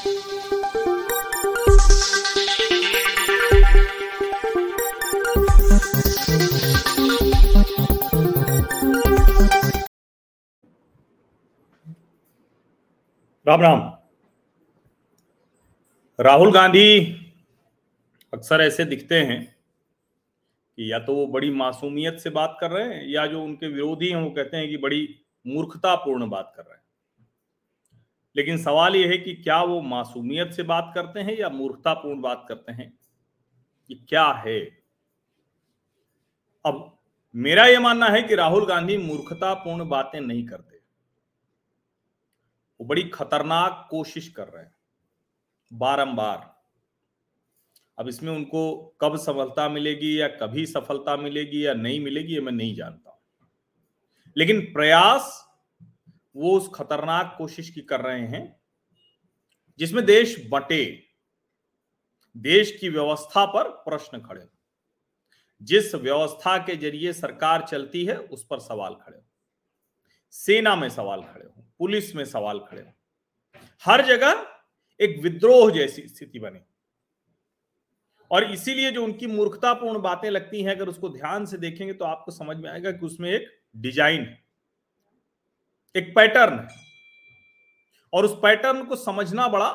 राम राम। राहुल गांधी अक्सर ऐसे दिखते हैं कि या तो वो बड़ी मासूमियत से बात कर रहे हैं या जो उनके विरोधी हैं वो कहते हैं कि बड़ी मूर्खतापूर्ण बात कर रहे हैं। लेकिन सवाल यह है कि क्या वो मासूमियत से बात करते हैं या मूर्खतापूर्ण बात करते हैं? कि क्या है? अब मेरा यह मानना है कि राहुल गांधी मूर्खतापूर्ण बातें नहीं करते। वो बड़ी खतरनाक कोशिश कर रहे हैं, बारंबार। अब इसमें उनको कब सफलता मिलेगी या कभी सफलता मिलेगी या नहीं मिलेगी, ये मैं नहीं जानता। लेकिन प्रयास वो उस खतरनाक कोशिश की कर रहे हैं, जिसमें देश बटे, देश की व्यवस्था पर प्रश्न खड़े जिस व्यवस्था के ज़रिए सरकार चलती है, उस पर सवाल खड़े हो। सेना में सवाल खड़े हो, पुलिस में सवाल खड़े हो। हर जगह एक विद्रोह जैसी स्थिति बनी। और इसीलिए जो उनकी मूर्खतापूर्ण बातें लगती हैं, अगर उसको ध्यान से देखेंगे तो आपको समझ में आएगा कि उसमें एक डिज़ाइन है। एक पैटर्न है। और उस पैटर्न को समझना बड़ा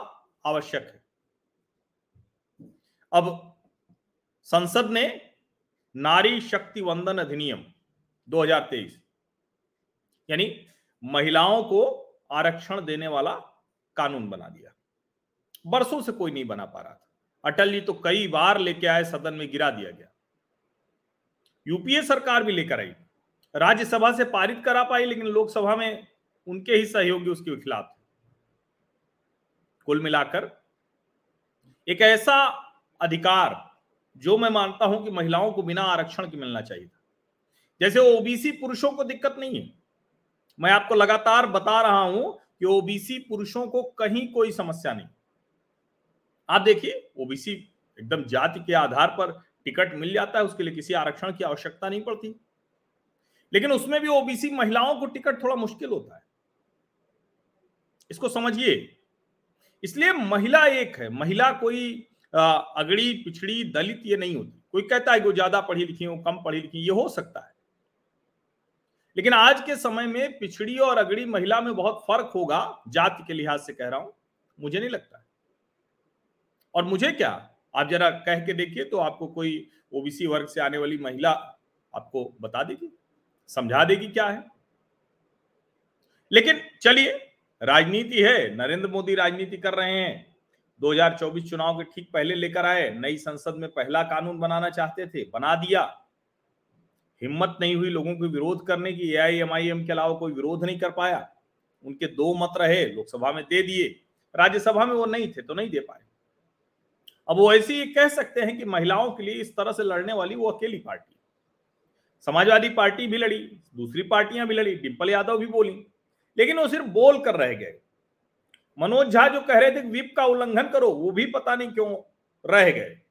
आवश्यक है। अब संसद ने नारी शक्ति वंदन अधिनियम 2023 यानी महिलाओं को आरक्षण देने वाला कानून बना दिया। बरसों से कोई नहीं बना पा रहा था। अटल जी तो कई बार लेके आए, सदन में गिरा दिया गया। यूपीए सरकार भी लेकर आई। राज्यसभा से पारित करा पाई, लेकिन लोकसभा में उनके ही सहयोगी उसके खिलाफ कुल मिलाकर एक ऐसा अधिकार जो मैं मानता हूँ कि महिलाओं को बिना आरक्षण के मिलना चाहिए था। जैसे ओबीसी पुरुषों को दिक्कत नहीं है। मैं आपको लगातार बता रहा हूँ कि ओबीसी पुरुषों को कहीं कोई समस्या नहीं। आप देखिए, ओबीसी एकदम जाति के आधार पर टिकट मिल जाता है, उसके लिए किसी आरक्षण की आवश्यकता नहीं पड़ती। लेकिन उसमें भी ओबीसी महिलाओं को टिकट थोड़ा मुश्किल होता है। इसको समझिए। इसलिए महिला एक है, महिला कोई अगड़ी, पिछड़ी, दलित ये नहीं होती। कोई कहता है वो ज़्यादा पढ़ी लिखी हो, कम पढ़ी लिखी, ये हो सकता है। लेकिन आज के समय में पिछड़ी और अगड़ी महिला में बहुत फ़र्क होगा, जाति के लिहाज से कह रहा हूँ, मुझे नहीं लगता और मुझे क्या, आप जरा कह के देखिए तो आपको कोई ओबीसी वर्ग से आने वाली महिला आपको बता देगी। समझा देगी क्या है? लेकिन चलिए, राजनीति है, नरेंद्र मोदी राजनीति कर रहे हैं। 2024 चुनाव के ठीक पहले लेकर आए, नई संसद में पहला कानून बनाना चाहते थे, बना दिया। हिम्मत नहीं हुई लोगों को विरोध करने की एआईएमआईएम के अलावा कोई विरोध नहीं कर पाया। उनके दो मत रहे, लोकसभा में दे दिए, राज्यसभा में वो नहीं थे तो नहीं दे पाए। अब वो ऐसे ही कह सकते हैं कि महिलाओं के लिए इस तरह से लड़ने वाली वो अकेली पार्टी समाजवादी पार्टी भी लड़ी, दूसरी पार्टियाँ भी लड़ी डिम्पल यादव भी बोली, लेकिन वो सिर्फ़ बोल कर रह गए। मनोज झा जो कह रहे थे विप का उल्लंघन करो, वो भी पता नहीं क्यों रह गए।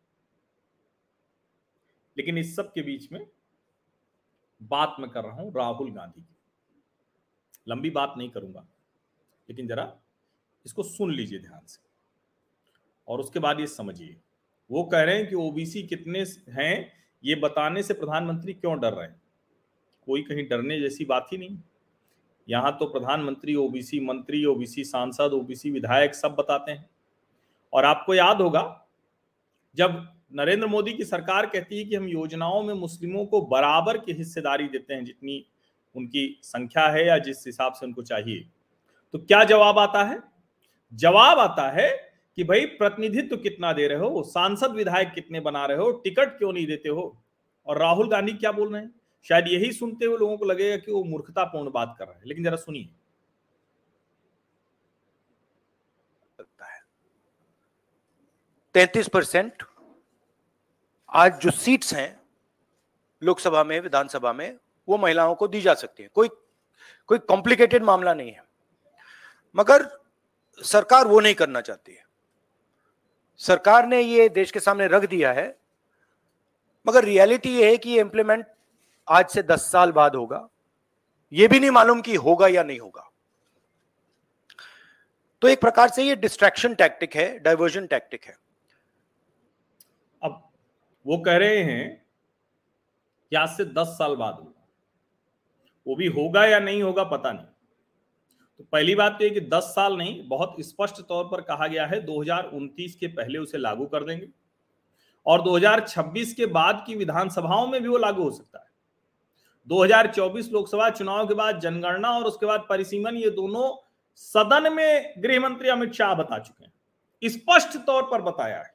लेकिन इस सब के बीच में बात मैं कर रहा हूँ राहुल गांधी की। लंबी बात नहीं करूँगा, लेकिन जरा इसको सुन लीजिए ध्यान से। और उसके बाद ये समझिए, वो कह रहे हैं कि ओबीसी कितने हैं ये बताने से प्रधानमंत्री क्यों डर रहे हैं? कोई कहीं डरने जैसी बात ही नहीं। यहाँ तो प्रधानमंत्री, ओबीसी मंत्री, ओबीसी सांसद, ओबीसी विधायक सब बताते हैं। और आपको याद होगा, जब नरेंद्र मोदी की सरकार कहती है कि हम योजनाओं में मुस्लिमों को बराबर की हिस्सेदारी देते हैं, जितनी उनकी संख्या है या जिस हिसाब से उनको चाहिए तो क्या जवाब आता है? जवाब आता है कि भाई प्रतिनिधित्व कितना दे रहे हो, सांसद विधायक कितने बना रहे हो, टिकट क्यों नहीं देते हो? और राहुल गांधी क्या बोल रहे हैं? शायद यही सुनते हुए लोगों को लगेगा कि वो मूर्खतापूर्ण बात कर रहे हैं, लेकिन जरा सुनिए। तैतीस परसेंट आज जो सीट्स हैं लोकसभा में, विधानसभा में, वो महिलाओं को दी जा सकती है। कोई कोई कॉम्प्लिकेटेड मामला नहीं है। मगर सरकार वो नहीं करना चाहती है। सरकार ने ये देश के सामने रख दिया है, मगर रियलिटी ये है कि ये इंप्लीमेंट आज से दस साल बाद होगा। ये भी नहीं मालूम कि होगा या नहीं होगा। तो एक प्रकार से ये डिस्ट्रैक्शन टैक्टिक है डाइवर्जन टैक्टिक है। अब वो कह रहे हैं कि आज से दस साल बाद होगा। वो भी होगा या नहीं होगा पता नहीं। तो पहली बात तो ये कि दस साल नहीं, बहुत स्पष्ट तौर पर कहा गया है 2029 के पहले उसे लागू कर देंगे और 2026 के बाद की विधानसभाओं में भी वो लागू हो सकता है। 2024 लोकसभा चुनाव के बाद जनगणना और उसके बाद परिसीमन, ये दोनों सदन में गृह मंत्री अमित शाह बता चुके हैं। स्पष्ट तौर पर बताया है।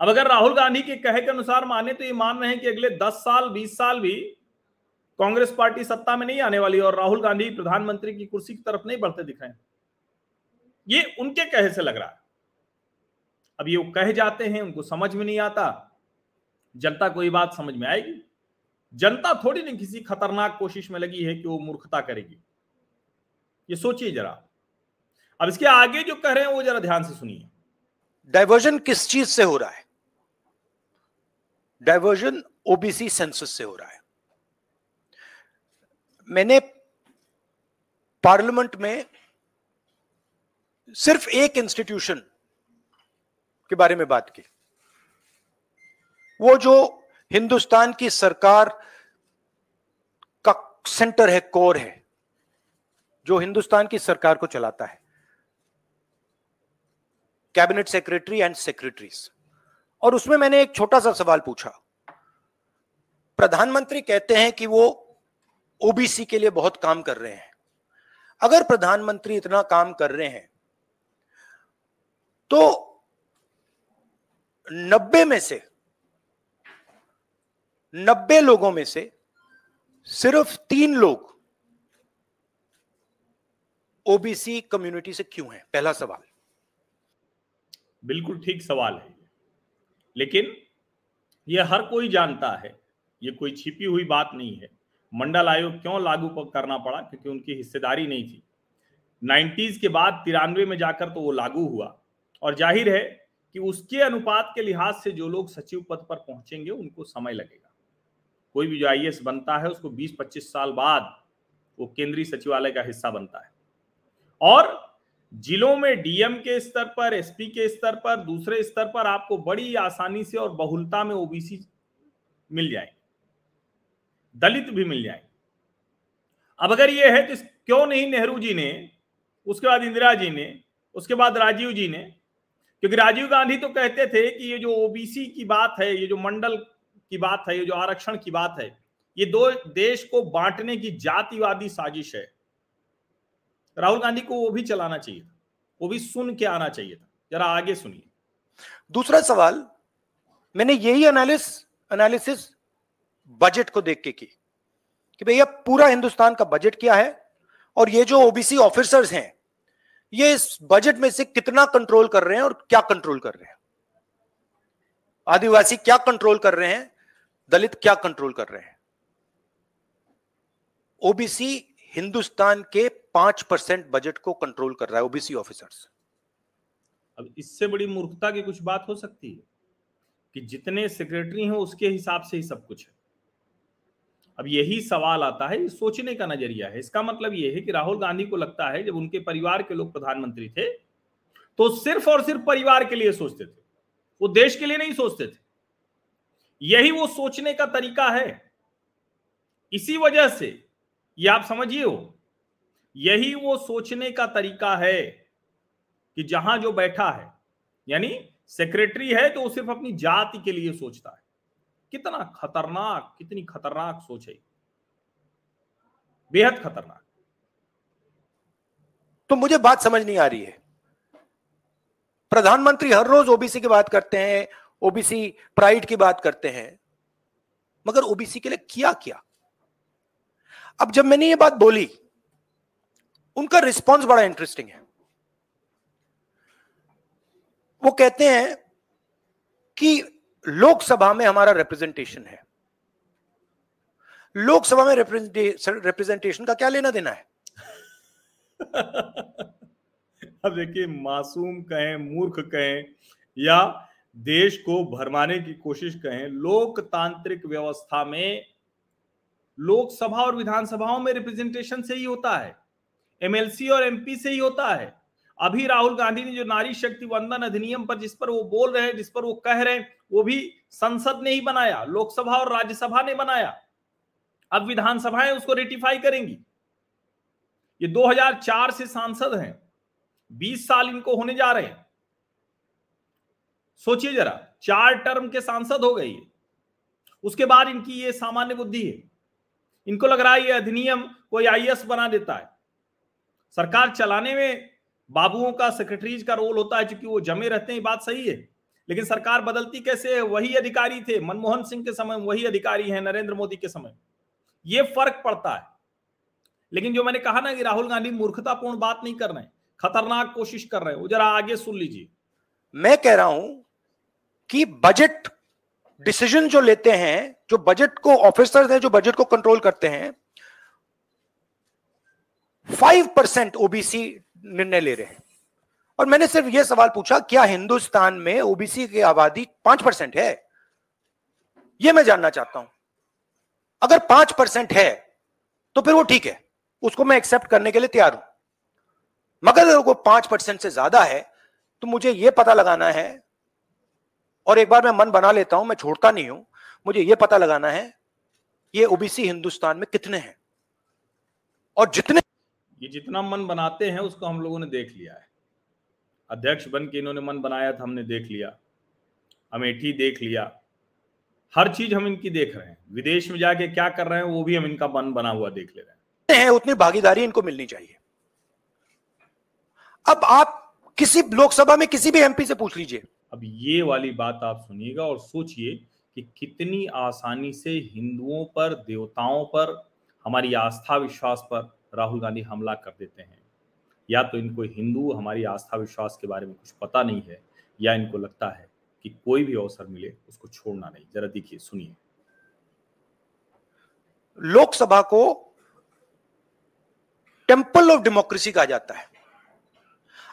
अब अगर राहुल गांधी के कहे के अनुसार माने तो ये मान रहे हैं कि अगले 10 साल 20 साल भी कांग्रेस पार्टी सत्ता में नहीं आने वाली और राहुल गांधी प्रधानमंत्री की कुर्सी की तरफ़ नहीं बढ़ते दिख रहे हैं। ये उनके कहे से लग रहा है। अब ये वो कह जाते हैं, उनको समझ में नहीं आता। जनता को ये बात समझ में आएगी। जनता थोड़ी नहीं किसी खतरनाक कोशिश में लगी है कि वो मूर्खता करेगी। ये सोचिए जरा। अब इसके आगे जो कह रहे हैं, वो जरा ध्यान से सुनिए। डाइवर्जन किस चीज़ से हो रहा है? डाइवर्जन ओबीसी सेंसस से हो रहा है। मैंने पार्लियामेंट में सिर्फ़ एक इंस्टीट्यूशन के बारे में बात की। वो जो हिंदुस्तान की सरकार का सेंटर है, कोर है, जो हिंदुस्तान की सरकार को चलाता है। Cabinet secretary and secretaries. और उसमें मैंने एक छोटा सा सवाल पूछा। प्रधानमंत्री कहते हैं कि वो ओबीसी के लिए बहुत काम कर रहे हैं। अगर प्रधानमंत्री इतना काम कर रहे हैं तो नब्बे में से, नब्बे लोगों में से सिर्फ़ तीन लोग ओबीसी कम्युनिटी से क्यों हैं? पहला सवाल। बिल्कुल ठीक सवाल है। लेकिन यह हर कोई जानता है यह कोई छिपी हुई बात नहीं है। मंडल आयोग क्यों लागू करना पड़ा? क्योंकि उनकी हिस्सेदारी नहीं थी। नाइन्टीज के बाद तिरानवे में जाकर तो वो लागू हुआ। और ज़ाहिर है कि उसके अनुपात के लिहाज से जो लोग सचिव पद पर पहुँचेंगे, उनको समय लगेगा। कोई भी जो आई बनता है, उसको 20-25 साल बाद वो केंद्रीय सचिवालय का हिस्सा बनता है। और जिलों में डीएम के स्तर पर, एसपी के स्तर पर, दूसरे स्तर पर आपको बड़ी आसानी से और बहुलता में ओबीसी मिल जाएँगे। दलित भी मिल जाएँगे अब अगर ये है तो क्यों नहीं नेहरू जी ने, उसके बाद इंदिरा जी ने, उसके बाद राजीव जी ने? क्योंकि राजीव गांधी तो कहते थे कि ये जो ओबीसी की बात है, ये जो मंडल की बात है, ये जो आरक्षण की बात है, ये दो देश को बांटने की जातिवादी साजिश है। राहुल गांधी को वो भी चलाना चाहिए था, वो भी सुन के आना चाहिए था। जरा आगे सुनिए। दूसरा सवाल, मैंने यही एनालिस एनालिसिस बजट को देख के की कि भैया पूरा हिंदुस्तान का बजट क्या है? और ये जो ओबीसी ऑफिसर्स हैं, ये इस बजट में से कितना कंट्रोल कर रहे हैं और क्या कंट्रोल कर रहे हैं? आदिवासी क्या कंट्रोल कर रहे हैं? दलित क्या कंट्रोल कर रहे हैं? ओबीसी हिंदुस्तान के पाँच परसेंट बजट को कंट्रोल कर रहा है ओबीसी ऑफिसर्स अब इससे बड़ी मूर्खता की कुछ बात हो सकती है कि जितने सेक्रेटरी हैं उसके हिसाब से ही सब कुछ है। अब यही सवाल आता है सोचने का नज़रिया है। इसका मतलब यह है कि राहुल गांधी को लगता है, जब उनके परिवार के लोग प्रधानमंत्री थे तो सिर्फ़ और सिर्फ़ परिवार के लिए सोचते थे। वो देश के लिए नहीं सोचते थे। यही वो सोचने का तरीका है। इसी वजह से, ये आप समझिए हो यही वो सोचने का तरीका है कि जहाँ जो बैठा है, यानी सेक्रेटरी है तो वो सिर्फ़ अपनी जाति के लिए सोचता है। कितना खतरनाक, कितनी खतरनाक सोच है बेहद खतरनाक। तो मुझे बात समझ नहीं आ रही है। प्रधानमंत्री हर रोज ओबीसी की बात करते हैं ओबीसी प्राइड की बात करते हैं। मगर ओबीसी के लिए किया क्या? अब जब मैंने ये बात बोली, उनका रिस्पॉन्स बड़ा इंटरेस्टिंग है। वो कहते हैं कि लोकसभा में हमारा रिप्रेजेंटेशन है। लोकसभा में रिप्रेजेंटेशन का क्या लेना देना है? अब देखिए, मासूम कहें, मूर्ख कहें, या देश को भरमाने की कोशिश कहें, लोकतांत्रिक व्यवस्था में लोकसभा और विधानसभाओं में रिप्रेजेंटेशन से ही होता है। एमएलसी और एमपी से ही होता है। अभी राहुल गांधी ने जो नारी शक्ति वंदन अधिनियम पर जिस पर वो बोल रहे हैं, जिस पर वो कह रहे हैं, वो भी संसद ने ही बनाया, लोकसभा और राज्यसभा ने बनाया। अब विधानसभाएँ उसको रेटिफाई करेंगी। ये 2004 से सांसद हैं 20 साल इनको होने जा रहे हैं। सोचिए जरा, चार टर्म के सांसद हो गए उसके बाद इनकी ये सामान्य बुद्धि है। इनको लग रहा है ये अधिनियम कोई आई बना देता है। सरकार चलाने में बाबुओं का सेक्रेटरीज का रोल होता है क्योंकि वो जमे रहते हैं बात सही है। लेकिन सरकार बदलती कैसे है, वही अधिकारी थे। मनमोहन सिंह के समय वही अधिकारी हैं, नरेंद्र मोदी के समय ये फ़र्क पड़ता है। लेकिन जो मैंने कहा ना कि राहुल गांधी मूर्खतापूर्ण बात नहीं कर रहे हैं, खतरनाक कोशिश कर रहे हैं जरा आगे सुन लीजिए। मैं कह रहा हूँ कि बजट डिसीज़न जो लेते हैं, जो बजट को ऑफिसर्स हैं, जो बजट को कंट्रोल करते हैं फाइव परसेंट ओबीसी निर्णय ले रहे हैं। और मैंने सिर्फ़ यह सवाल पूछा, क्या हिंदुस्तान में ओबीसी की आबादी पाँच परसेंट है? यह मैं जानना चाहता हूँ। अगर पाँच परसेंट है तो फिर वो ठीक है। उसको मैं एक्सेप्ट करने के लिए तैयार हूँ। मगर अगर वो पाँच परसेंट से ज़्यादा है तो मुझे यह पता लगाना है, और एक बार मैं मन बना लेता हूँ, मैं छोड़ता नहीं हूँ, मुझे यह पता लगाना है, ये ओबीसी हिंदुस्तान में कितने हैं? और जितने ये जितना मन बनाते हैं उसको हम लोगों ने देख लिया है। अध्यक्ष बन के इन्होंने मन बनाया था हमने देख लिया। अमेठी देख लिया। हर चीज़ हम इनकी देख रहे हैं। विदेश में जाके क्या कर रहे हैं वो भी हम इनका मन बना हुआ देख ले रहे हैं उतनी भागीदारी इनको मिलनी चाहिए। अब आप किसी लोकसभा में किसी भी एमपी से पूछ लीजिए। अब ये वाली बात आप सुनिएगा और सोचिए कि कितनी आसानी से हिंदुओं पर देवताओं पर हमारी आस्था विश्वास पर राहुल गांधी हमला कर देते हैं। या तो इनको हिंदू हमारी आस्था विश्वास के बारे में कुछ पता नहीं है, या इनको लगता है कि कोई भी अवसर मिले, उसको छोड़ना नहीं। जरा देखिए, सुनिए। लोकसभा को टेंपल ऑफ़ डेमोक्रेसी कहा जाता है।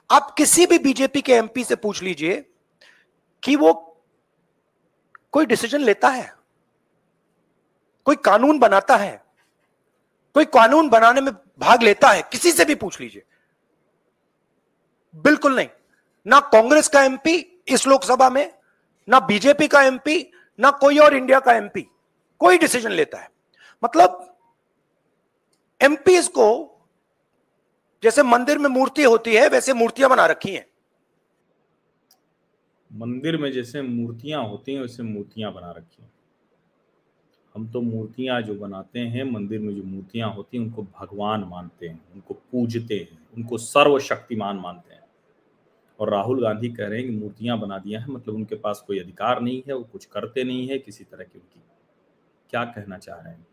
आप किसी भी बीजेपी के एमपी से पूछ लीजिए कि वो कोई डिसीज़न लेता है, कोई कानून बनाता है कोई कानून बनाने में भाग लेता है, किसी से भी पूछ लीजिए। बिल्कुल नहीं। ना कांग्रेस का एमपी इस लोकसभा में, ना बीजेपी का एमपी, ना कोई और इंडिया का एमपी, कोई डिसीज़न लेता है। मतलब एमपी को जैसे मंदिर में मूर्ति होती है, वैसे मूर्तियाँ बना रखी हैं। मंदिर में जैसे मूर्तियाँ होती हैं, वैसे मूर्तियाँ बना रखी हैं। हम तो मूर्तियाँ जो बनाते हैं, मंदिर में जो मूर्तियाँ होती हैं, उनको भगवान मानते हैं, उनको पूजते हैं, उनको सर्वशक्तिमान मानते हैं। और राहुल गांधी कह रहे हैं कि मूर्तियाँ बना दिया है मतलब उनके पास कोई अधिकार नहीं है, वो कुछ करते नहीं है किसी तरह की उनकी। क्या कहना चाह रहे हैं?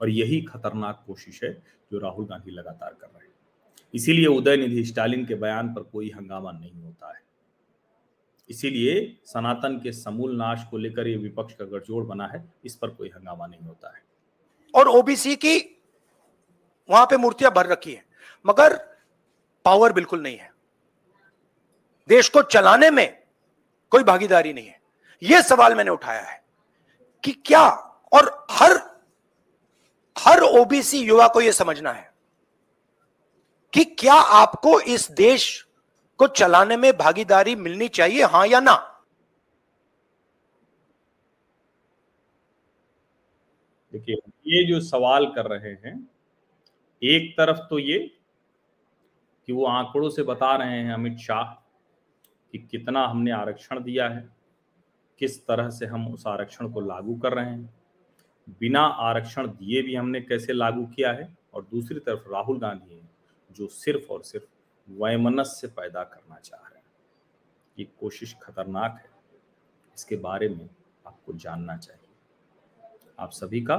और यही खतरनाक कोशिश है जो राहुल गांधी लगातार कर रहे हैं। इसीलिए उदय निधि स्टालिन के बयान पर कोई हंगामा नहीं होता है। इसीलिए सनातन के समूल नाश को लेकर ये विपक्ष का गठजोड़ बना है, इस पर कोई हंगामा नहीं होता है। और ओबीसी की वहाँ पे मूर्तियाँ भर रखी है, मगर पावर बिल्कुल नहीं है। देश को चलाने में कोई भागीदारी नहीं है। यह सवाल मैंने उठाया है कि क्या और हर हर ओबीसी युवा को यह समझना है कि क्या आपको इस देश को चलाने में भागीदारी मिलनी चाहिए, हाँ या ना? देखिए, ये जो सवाल कर रहे हैं, एक तरफ़ तो ये कि वो आंकड़ों से बता रहे हैं अमित शाह कि कितना हमने आरक्षण दिया है, किस तरह से हम उस आरक्षण को लागू कर रहे हैं, बिना आरक्षण दिए भी हमने कैसे लागू किया है, और दूसरी तरफ़ राहुल गांधी हैं, जो सिर्फ़ और सिर्फ़ वैमनस्य पैदा करना चाह रहे हैं। ये कोशिश खतरनाक है। इसके बारे में आपको जानना चाहिए। आप सभी का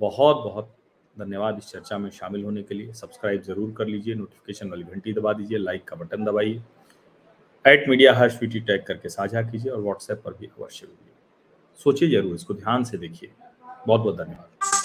बहुत बहुत धन्यवाद इस चर्चा में शामिल होने के लिए। सब्सक्राइब ज़रूर कर लीजिए नोटिफिकेशन वाली घंटी दबा दीजिए लाइक का बटन दबाइए। एट मीडिया हर वीटी टैग करके साझा कीजिए और व्हाट्सएप पर भी अवश्य सोचिए ज़रूर, इसको ध्यान से देखिए। बहुत बहुत धन्यवाद।